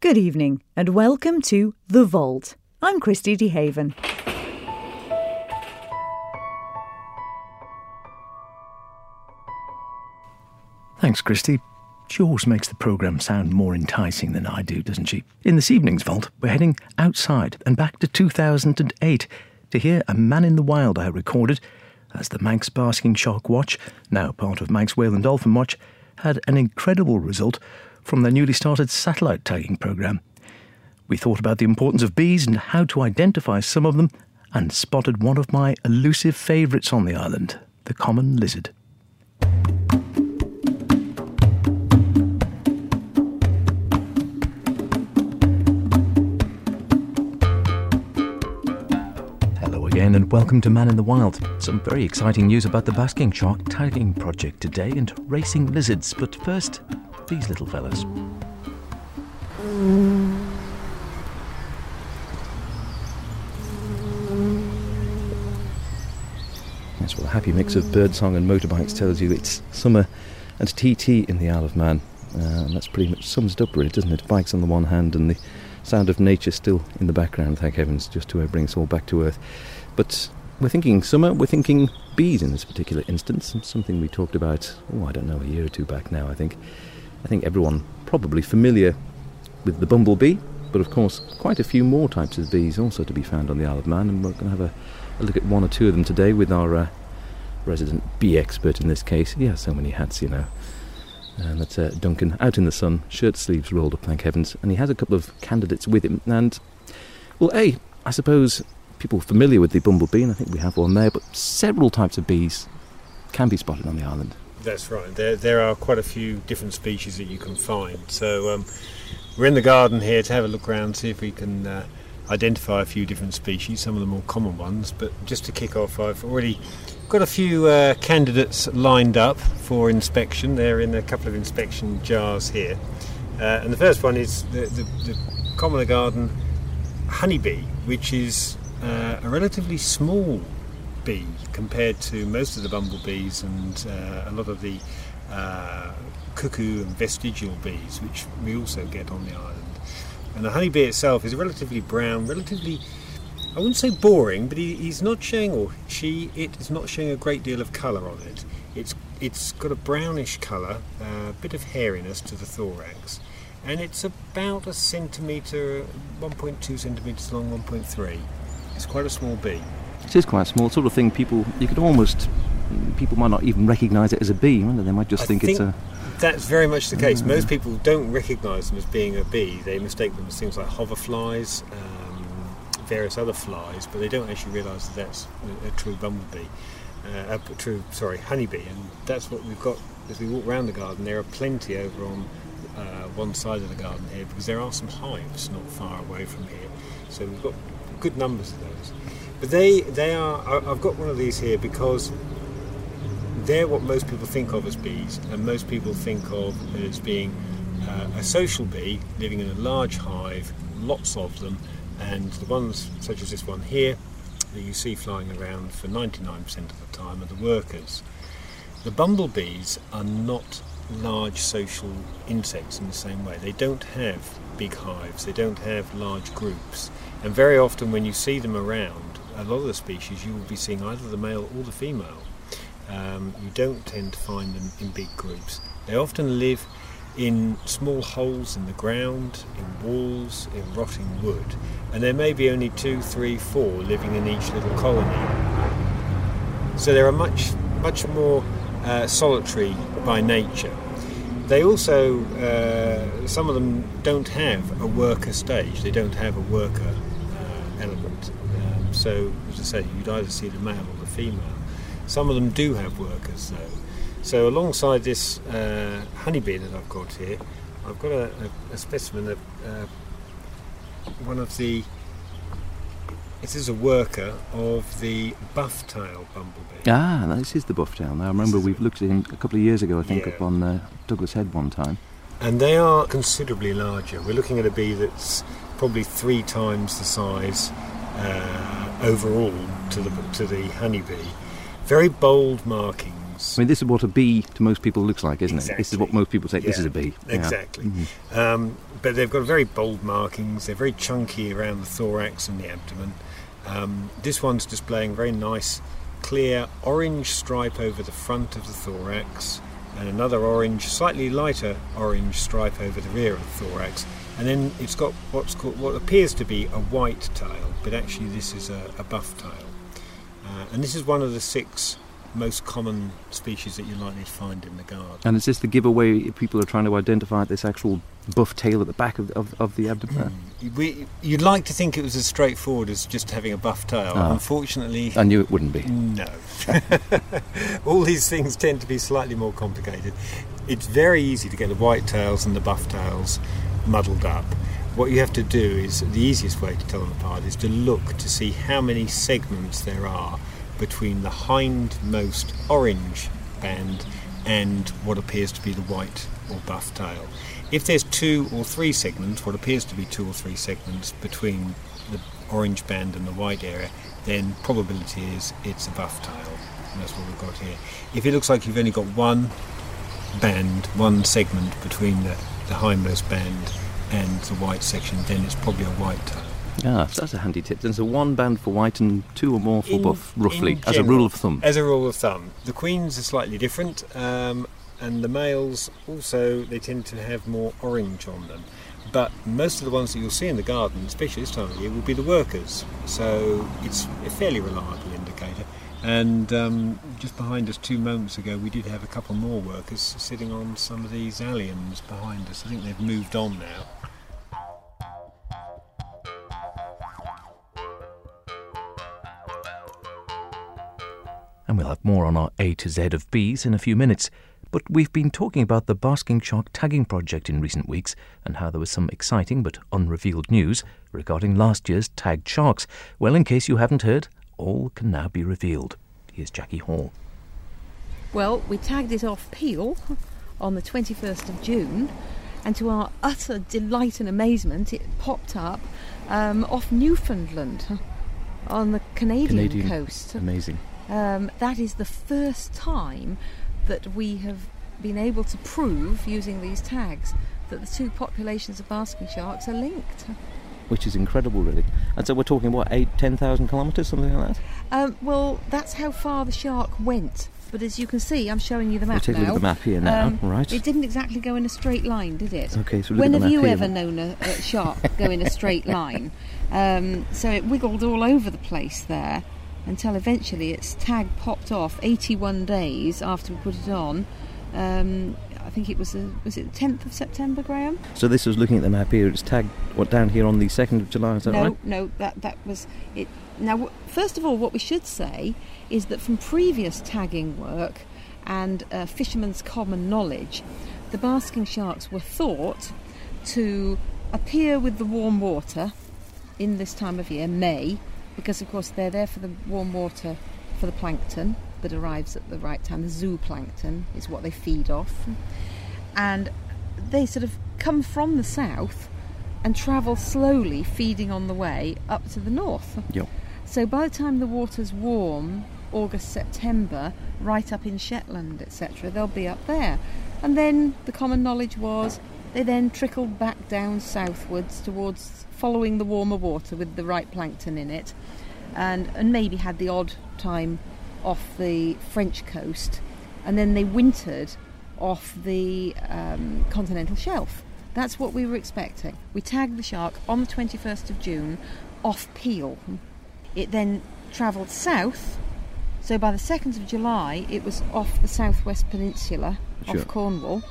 Good evening and welcome to The Vault. I'm Christy DeHaven. Thanks, Christy. She always makes the programme sound more enticing than I do, doesn't she? In this evening's vault, we're heading outside and back to 2008 to hear A Man in the Wild I recorded as the Manx Basking Shark Watch, now part of Manx Whale and Dolphin Watch, had an incredible result from their newly started satellite tagging programme. We thought about the importance of bees and how to identify some of them, and spotted one of my elusive favourites on the island, the common lizard. Hello again, and welcome to Man in the Wild. Some very exciting news about the basking shark tagging project today and racing lizards. But first, these little fellas. Yes, well, a happy mix of birdsong and motorbikes tells you it's summer and TT in the Isle of Man. Uh, and that's pretty much sums it up, really, doesn't it? Bikes on the one hand and the sound of nature still in the background, thank heavens, just to bring us all back to earth. But we're thinking summer, we're thinking bees in this particular instance, something we talked about, oh, I don't know, a year or two back now, I think. I think everyone probably familiar with the bumblebee, but of course, quite a few more types of bees also to be found on the Isle of Man, and we're going to have a, a look at one or two of them today with our uh, resident bee expert in this case. He has so many hats, you know. And that's uh, Duncan out in the sun, shirt sleeves rolled up, thank heavens, and he has a couple of candidates with him. And, well, A, I suppose people familiar with the bumblebee, and I think we have one there, but several types of bees can be spotted on the island. That's right. There, there are quite a few different species that you can find. So um, we're in the garden here to have a look around, see if we can uh, identify a few different species, some of the more common ones. But just to kick off, I've already got a few uh, candidates lined up for inspection. They're in a couple of inspection jars here. Uh, and the first one is the, the, the commoner garden honeybee, which is uh, a relatively small bee compared to most of the bumblebees and uh, a lot of the uh, cuckoo and vestigial bees, which we also get on the island. And the honeybee itself is relatively brown, relatively, I wouldn't say boring, but he, he's not showing, or she, it is not showing a great deal of colour on it. It's, it's got a brownish colour, a bit of hairiness to the thorax, and it's about a centimetre, 1.2 centimetres long, 1.3. It's quite a small bee. It is quite small, sort of thing people, you could almost, people might not even recognise it as a bee, wouldn't they? They might just I think, it's a. That's very much the case. Most people don't recognise them as being a bee. They mistake them as things like hoverflies, um, various other flies, but they don't actually realise that that's a, a true bumblebee, uh, a true sorry honeybee. And that's what we've got as we walk around the garden. There are plenty over on uh, one side of the garden here because there are some hives not far away from here. So we've got good numbers of those. But they they are. I've got one of these here because they're what most people think of as bees, and most people think of as being uh, a social bee living in a large hive, lots of them, and the ones such as this one here that you see flying around for 99% of the time are the workers. The bumblebees are not large social insects in the same way. They don't have big hives, they don't have large groups, and very often when you see them around, a lot of the species you will be seeing either the male or the female. Um, you don't tend to find them in big groups. They often live in small holes in the ground, in walls, in rotting wood, and there may be only two, three, four living in each little colony. So they are much, much more uh, solitary by nature. They also, uh, some of them don't have a worker stage. They don't have a worker so, as I say, you'd either see the male or the female. Some of them do have workers, though. So, alongside this uh, honeybee that I've got here, I've got a, a, a specimen of uh, one of the. It is a worker of the buff-tailed bumblebee. Ah, this is the bufftail. Now, I remember we've looked at him a couple of years ago, I think, Yeah. up on uh, Douglas Head one time. And they are considerably larger. We're looking at a bee that's probably three times the size uh, overall to the to the honeybee. Very bold markings. I mean, this is what a bee to most people looks like, isn't it? This is what most people say. This is a bee. Yeah. Exactly. Mhm. Um, but they've got very bold markings. They're very chunky around the thorax and the abdomen. Um, this one's displaying very nice, clear orange stripe over the front of the thorax, and another orange, slightly lighter orange stripe over the rear of the thorax. And then it's got what's called what appears to be a white tail, but actually this is a, a buff tail. Uh, and this is one of the six most common species that you're likely to find in the garden. And is this the giveaway if people are trying to identify this actual buff tail at the back of, of, of the abdomen? We, you'd like to think it was as straightforward as just having a buff tail. Ah. Unfortunately, I knew it wouldn't be. no. All these things tend to be slightly more complicated. It's very easy to get the white tails and the buff tails muddled up. What you have to do is the easiest way to tell them apart is to look to see how many segments there are between the hindmost orange band and what appears to be the white or buff tail. If there's two or three segments, what appears to be two or three segments between the orange band and the white area, then probability is it's a buff tail. And that's what we've got here. If it looks like you've only got one band, one segment between the, the hindmost band and the white section, then it's probably a white tail. Ah, that's a handy tip. Then so one band for white and two or more for In- buff, roughly, in as a rule of thumb. As a rule of thumb, the queens are slightly different, um, and the males also they tend to have more orange on them. But most of the ones that you'll see in the garden, especially this time of year, will be the workers. So it's fairly reliable. And um, just behind us, two moments ago, we did have a couple more workers sitting on some of these alliums behind us. I think they've moved on now. And we'll have more on our A to Z of bees in a few minutes. But we've been talking about the basking shark tagging project in recent weeks and how there was some exciting but unrevealed news regarding last year's tagged sharks. Well, in case you haven't heard, all can now be revealed. Here's Jackie Hall. Well, we tagged it off Peel on the 21st of June, and to our utter delight and amazement, it popped up um, off Newfoundland on the Canadian, Canadian. coast. Amazing. Um, that is the first time that we have been able to prove using these tags that the two populations of basking sharks are linked. Which is incredible, really. And so we're talking, what, eight, 10,000 kilometres, something like that? Um, well, that's how far the shark went. But as you can see, I'm showing you the We'll map take a now. look at the map here now. Um, right. It didn't exactly go in a straight line, did it? Okay, so when have you here. ever known a, a shark go in a straight line? Um, so it wiggled all over the place there until eventually its tag popped off 81 days after we put it on. Um, I think it was the, was it the 10th of September, Graham? So this was looking at the map here. It's tagged, what, down here on the 2nd of July, is that no, right? no, no, that that was it. Now, first of all, what we should say is that from previous tagging work and uh, fishermen's common knowledge, the basking sharks were thought to appear with the warm water in this time of year, May, because of course they're there for the warm water for the plankton that arrives at the right time. The zooplankton is what they feed off, and they sort of come from the south and travel slowly, feeding on the way up to the north. Yep. So by the time the water's warm, August, September, right up in Shetland, etc., they'll be up there. And then the common knowledge was they then trickled back down southwards towards following the warmer water with the right plankton in it, and, and maybe had the odd time off the French coast, and then they wintered off the um, continental shelf. That's what we were expecting. We tagged the shark on the 21st of June off Peel. It then travelled south, so by the 2nd of July it was off the southwest peninsula, Sure. off Cornwall.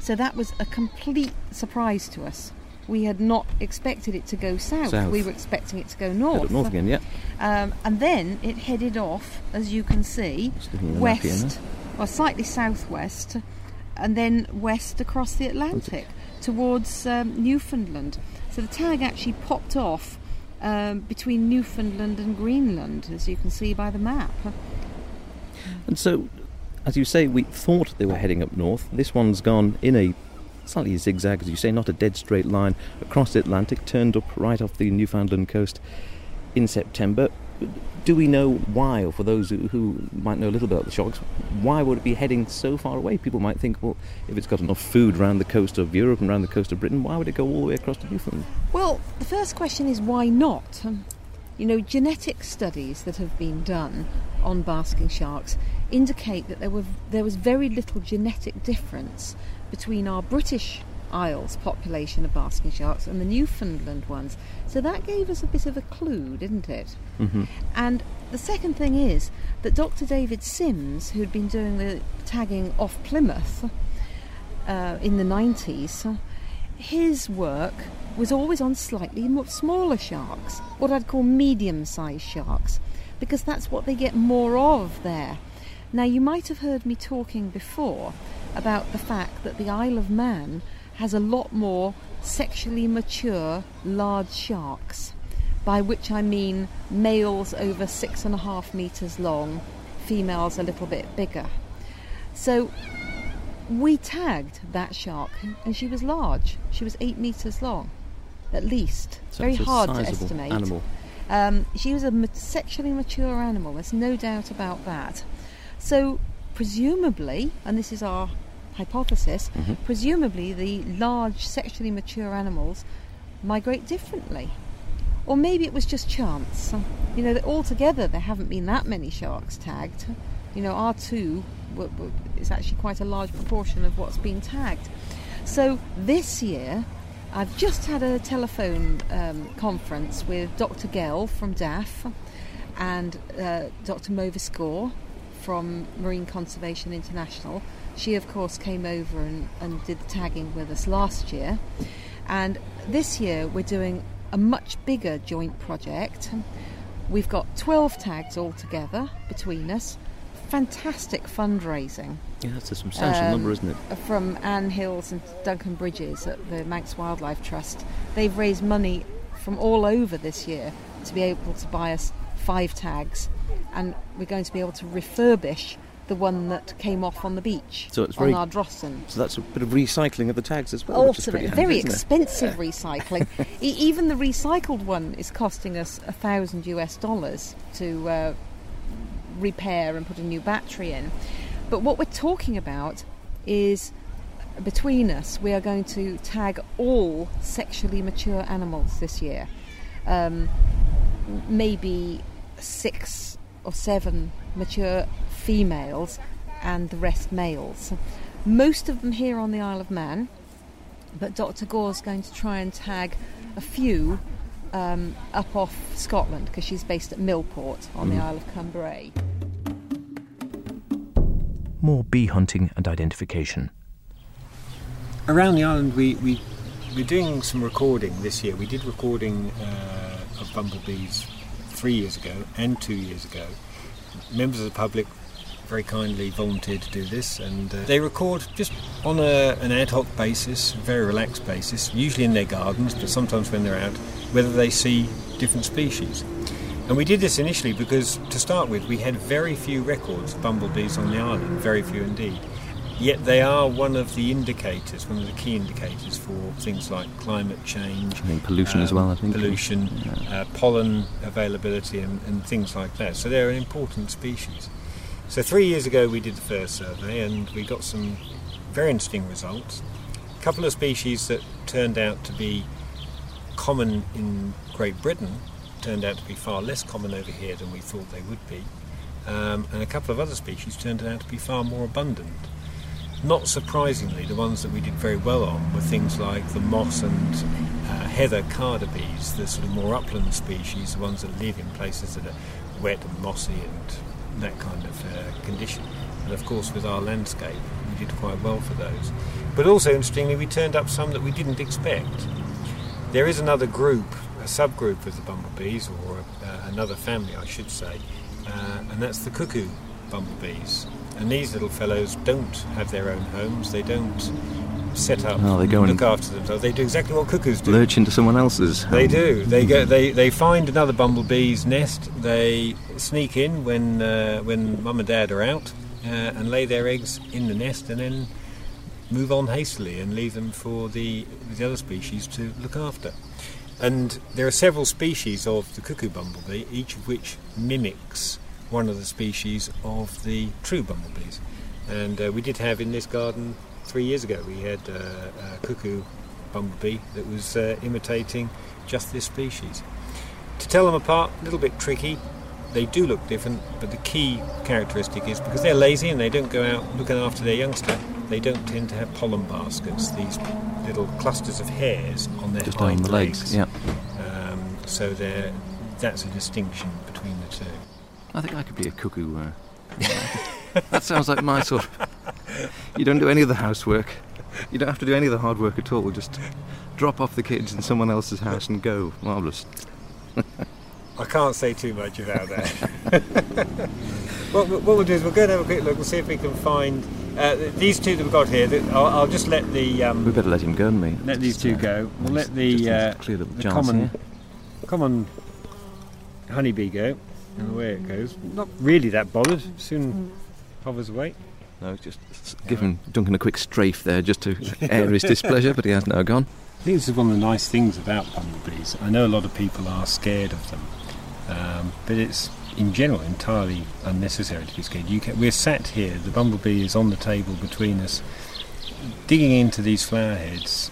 So that was a complete surprise to us. We had not expected it to go south. South. We were expecting it to go Head north. up north again, yeah. Um, and then it headed off, as you can see, Just looking at the map here now. west, well, slightly southwest, and then west across the Atlantic towards um, Newfoundland. So the tag actually popped off um, between Newfoundland and Greenland, as you can see by the map. And so, as you say, we thought they were heading up north. This one's gone in a slightly zigzag, as you say, not a dead straight line across the Atlantic, turned up right off the Newfoundland coast in September. do we know why, or for those who, who might know a little bit about the sharks, why would it be heading so far away? People might think, well, if it's got enough food around the coast of Europe and around the coast of Britain, why would it go all the way across to Newfoundland? Well, the first question is why not? Um, you know, genetic studies that have been done on basking sharks indicate that there were there was very little genetic difference between our British Isles population of basking sharks and the Newfoundland ones. So that gave us a bit of a clue, didn't it? Mm-hmm. And the second thing is that Dr. David Sims, who'd been doing the tagging off Plymouth uh, in the 90s, his work was always on slightly smaller sharks, what I'd call medium sized sharks, because that's what they get more of there. Now, you might have heard me talking before about the fact that the Isle of Man has a lot more sexually mature large sharks, by which I mean males over six and a half metres long, females a little bit bigger. So we tagged that shark, and she was large. She was eight metres long, at least. So Very hard to estimate. Animal. Um, she was a sexually mature animal, there's no doubt about that. So, presumably, and this is our hypothesis, Mhm. presumably the large sexually mature animals migrate differently. Or maybe it was just chance. You know, that altogether there haven't been that many sharks tagged. You know, R2 w- w- is actually quite a large proportion of what's been tagged. So this year, I've just had a telephone um, conference with Dr. Gell from DAF and uh, Dr. Mauvis Gore from Marine Conservation International. She, of course, came over and, and did the tagging with us last year. And this year, we're doing a much bigger joint project. We've got 12 tags altogether between us. Fantastic fundraising Yeah, that's a substantial Um, number, isn't it? from Anne Hills and Duncan Bridges at the Manx Wildlife Trust. They've raised money from all over this year to be able to buy us five tags, and we're going to be able to refurbish the one that came off on the beach So it's on very- our Drossen. So that's a bit of recycling of the tags as well, which is handy, very expensive recycling. E- even the recycled one is costing us a thousand US dollars to uh, repair and put a new battery in. But what we're talking about is between us, we are going to tag all sexually mature animals this year. Um, maybe six or seven mature females and the rest males. Most of them here on the Isle of Man, but Dr. Gore's going to try and tag a few um, up off Scotland because she's based at Millport on the Isle of Cumbrae. More bee hunting and identification. around the island we, we we're doing some recording this year we did recording uh, of bumblebees three years ago and two years ago members of the public very kindly volunteered to do this and uh, they record just on a, an ad hoc basis very relaxed basis usually in their gardens but sometimes when they're out whether they see different species and we did this initially because to start with we had very few records of bumblebees on the island very few indeed Yet they are one of the indicators, one of the key indicators for things like climate change, I think pollution as well, I think. pollution, Yeah. uh, pollen availability, and, and things like that. So they're an important species. So three years ago we did the first survey, and we got some very interesting results. A couple of species that turned out to be common in Great Britain turned out to be far less common over here than we thought they would be. Um, and a couple of other species turned out to be far more abundant. Not surprisingly, the ones that we did very well on were things like the moss and uh, heather carder bees, the sort of more upland species, the ones that live in places that are wet and mossy and that kind of uh, condition. And of course, with our landscape, we did quite well for those. But also, interestingly, we turned up some that we didn't expect. There is another group, a subgroup of the bumblebees, or uh, another family, I should say, uh, and that's the cuckoo bumblebees. And these little fellows don't have their own homes. They don't set up, Oh, they go and- look after themselves. They do exactly what cuckoos do. Lurch into someone else's. They do. They go. They, they find another bumblebee's nest. They sneak in when uh, when mum and dad are out uh, and lay their eggs in the nest, and then move on hastily and leave them for the the other species to look after. And there are several species of the cuckoo bumblebee, each of which mimics one of the species of the true bumblebees. And uh, we did have in this garden three years ago, we had uh, a cuckoo bumblebee that was uh, imitating just this species. To tell them apart, a little bit tricky. They do look different, but the key characteristic is because they're lazy and they don't go out looking after their youngster, they don't tend to have pollen baskets, these little clusters of hairs on their Just hind on the legs, yeah. Um, so they're, that's a distinction between the two. I think I could be a cuckoo. Uh, that sounds like my sort of. You don't do any of the housework. You don't have to do any of the hard work at all. Just drop off the kids in someone else's house and go. Marvellous. I can't say too much about that. what, what we'll do is we'll go and have a quick look. We'll see if we can find uh, these two that we've got here. that- I'll, I'll just let the um, We better let him go, and me. let these two go. We'll let the, uh, clear the, the common here. common honeybee go, and away it goes. Not really that bothered. Soon hovers away. No, just giving Duncan a quick strafe there, just to air his displeasure. But he has now gone. I think this is one of the nice things about bumblebees. I know a lot of people are scared of them, um, but it's in general entirely unnecessary to be scared. You can, we're sat here, the bumblebee is on the table between us, digging into these flower heads.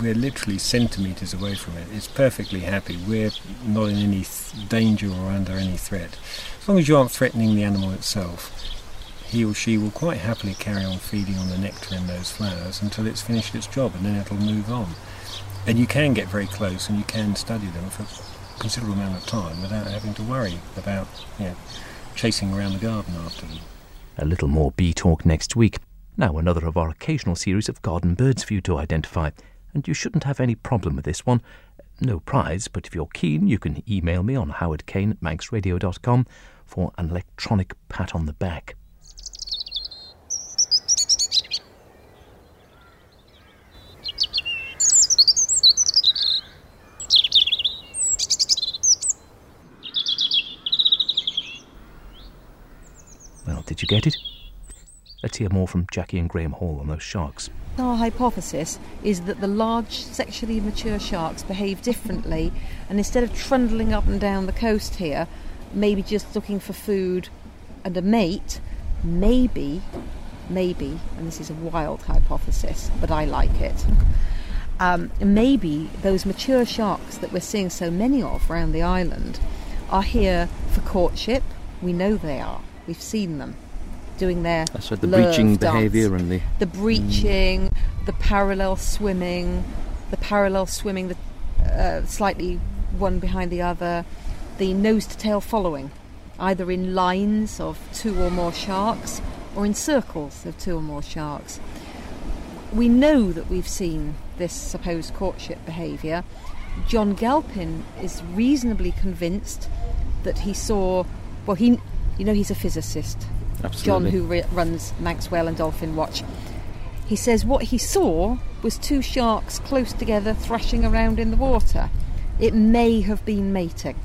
We're literally centimetres away from it. It's perfectly happy. We're not in any th- danger or under any threat. As long as you aren't threatening the animal itself, he or she will quite happily carry on feeding on the nectar in those flowers until it's finished its job and then it'll move on. And you can get very close and you can study them for a considerable amount of time without having to worry about you know, chasing around the garden after them. A little more bee talk next week. Now, another of our occasional series of garden birds for you to identify. And you shouldn't have any problem with this one. No prize, but if you're keen, you can email me on howardcaine at manxradio.com for an electronic pat on the back. Well, did you get it? Let's hear more from Jackie and Graham Hall on those sharks. Our hypothesis is that the large sexually mature sharks behave differently, and instead of trundling up and down the coast here, maybe just looking for food and a mate, maybe, maybe, and this is a wild hypothesis, but I like it. Um, maybe those mature sharks that we're seeing so many of around the island are here for courtship. We know they are. We've seen them doing their That's right, the breaching behaviour and the. the breaching, the parallel swimming, the parallel swimming, the uh, slightly one behind the other, the nose to tail following, either in lines of two or more sharks or in circles of two or more sharks. We know that we've seen this supposed courtship behaviour. John Galpin is reasonably convinced that he saw, well, he, you know, he's a physicist. John, who re- runs Manx Whale and Dolphin Watch, he says what he saw was two sharks close together thrashing around in the water. It may have been mating.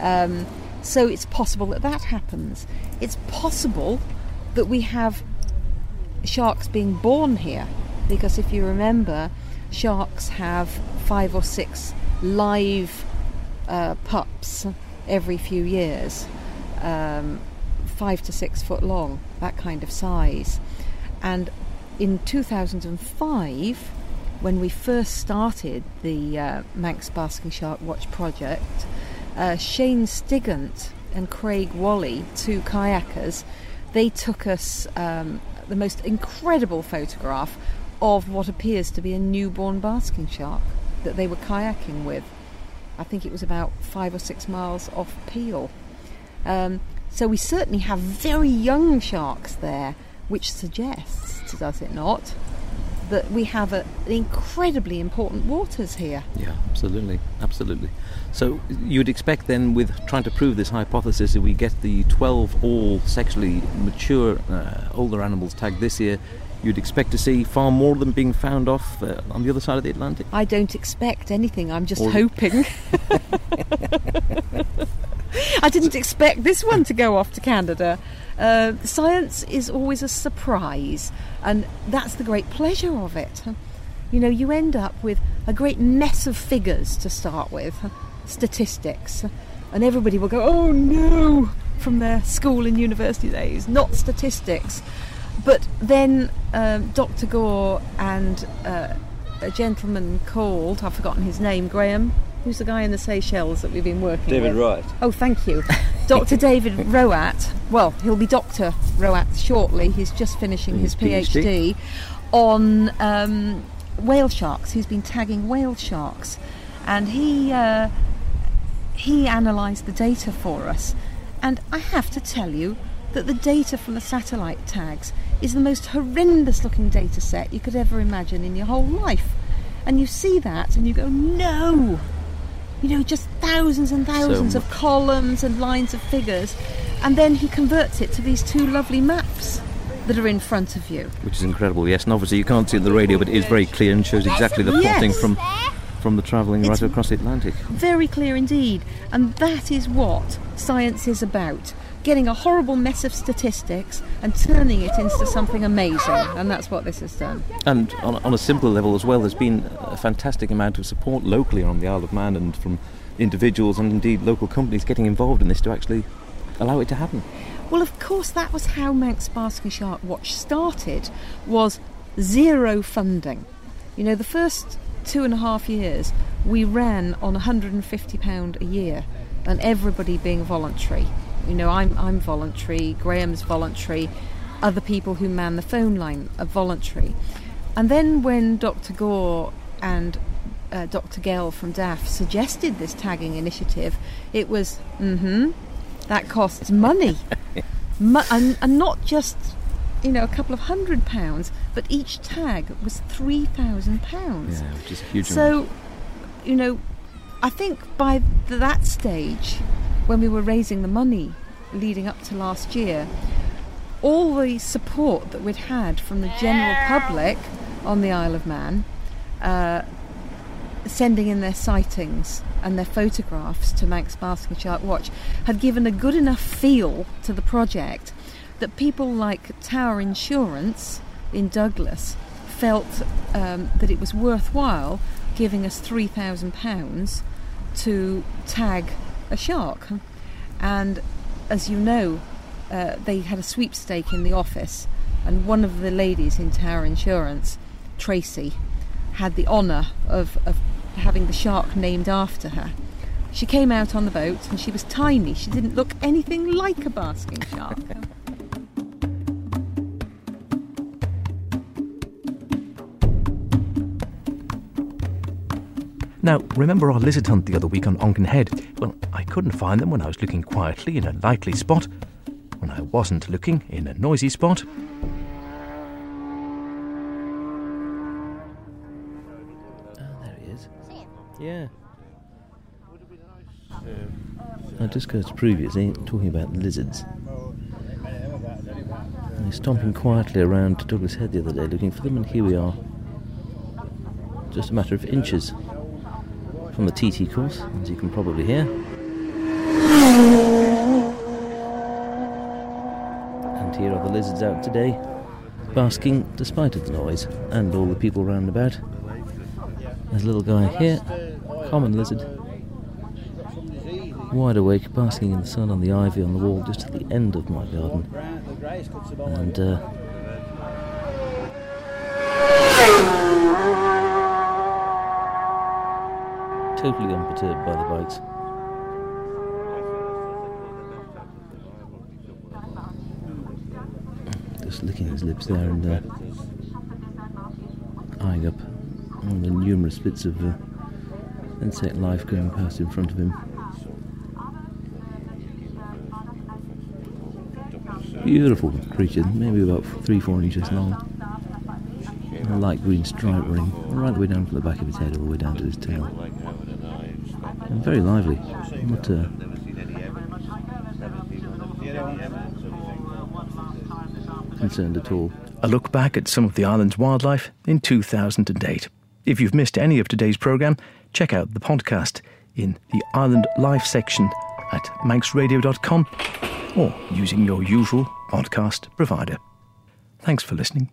Um, so it's possible that that happens. It's possible that we have sharks being born here because if you remember, sharks have five or six live uh, pups every few years, um, five to six foot long, that kind of size. And in 2005, when we first started the uh, Manx Basking Shark Watch project, uh, Shane Stigant and Craig Wally, two kayakers, they took us um, the most incredible photograph of what appears to be a newborn basking shark that they were kayaking with. I think it was about five or six miles off Peel. Um, so we certainly have very young sharks there, which suggests, does it not, that we have a, incredibly important waters here. Yeah, absolutely, absolutely. So you'd expect then, with trying to prove this hypothesis, if we get the 12 all sexually mature uh, older animals tagged this year, you'd expect to see far more of them being found off uh, on the other side of the Atlantic. I don't expect anything, I'm just Or- hoping. I didn't expect this one to go off to Canada. Uh, science is always a surprise, and that's the great pleasure of it. you know, you end up with a great mess of figures to start with, statistics, and everybody will go, oh no, from their school and university days, not statistics. But then um, Dr. Gore and uh, a gentleman called, I've forgotten his name, Graham, who's the guy in the Seychelles that we've been working with? David with? Rowat. Oh, thank you. Dr. David Rowat, well, he'll be Dr. Rowat shortly, he's just finishing his, His PhD, PhD. on um, whale sharks. He's been tagging whale sharks. And he, uh, he analysed the data for us. And I have to tell you that the data from the satellite tags is the most horrendous looking data set you could ever imagine in your whole life. And you see that and you go, no! You know, just thousands and thousands of columns and lines of figures. And then he converts it to these two lovely maps that are in front of you. Which is incredible, yes. And obviously you can't see it on the radio, but it is very clear and shows exactly the Yes. plotting from from the travelling right across the Atlantic. Very clear indeed. And that is what science is about getting a horrible mess of statistics and turning it into something amazing. And that's what this has done. And on, on a simpler level as well, there's been a fantastic amount of support locally on the Isle of Man and from individuals and indeed local companies getting involved in this to actually allow it to happen. Well, of course, that was how Manx Basking Shark Watch started, was zero funding. You know, the first two and a half years we ran on £150 a year and everybody being voluntary. You know, I'm, I'm voluntary, Graham's voluntary, other people who man the phone line are voluntary. And then when Dr. Gore and uh, Dr. Gell from DAF suggested this tagging initiative, it was, mm hmm, that costs money. Mo- and, and not just, you know, a couple of hundred pounds, but each tag was £3,000. Yeah, which is a huge amount. So, you know, I think by th- that stage, when we were raising the money leading up to last year, all the support that we'd had from the general public on the Isle of Man, uh, sending in their sightings and their photographs to Manx Basking Shark Watch, had given a good enough feel to the project that people like Tower Insurance in Douglas felt um, that it was worthwhile giving us £3,000 to tag a shark. And as you know, uh, they had a sweepstake in the office, and one of the ladies in Tower Insurance, Tracy, had the honour of, of having the shark named after her. She came out on the boat and she was tiny. She didn't look anything like a basking shark. Now, remember our lizard hunt the other week on Onken Head? Well, I couldn't find them when I was looking quietly in a likely spot, when I wasn't looking in a noisy spot. Oh, there he is. Yeah. Now, just goes to prove previous, eh, talking about lizards. I was stomping quietly around Douglas Head the other day looking for them, and here we are. Just a matter of inches from the TT course, as you can probably hear. And here are the lizards out today, basking despite of the noise and all the people round about. There's a little guy here, common lizard, wide awake, basking in the sun on the ivy on the wall just at the end of my garden. And uh, totally unperturbed by the bikes. Just licking his lips there and uh, eyeing up all the numerous bits of uh, insect life going past in front of him. Beautiful creature, maybe about three, four inches long. A light green stripe running right the way down from the back of his head all the way down to his tail. And very lively. Not uh, concerned at all. A look back at some of the island's wildlife in 2008. If you've missed any of today's programme, check out the podcast in the Island Life section at manxradio.com or using your usual podcast provider. Thanks for listening.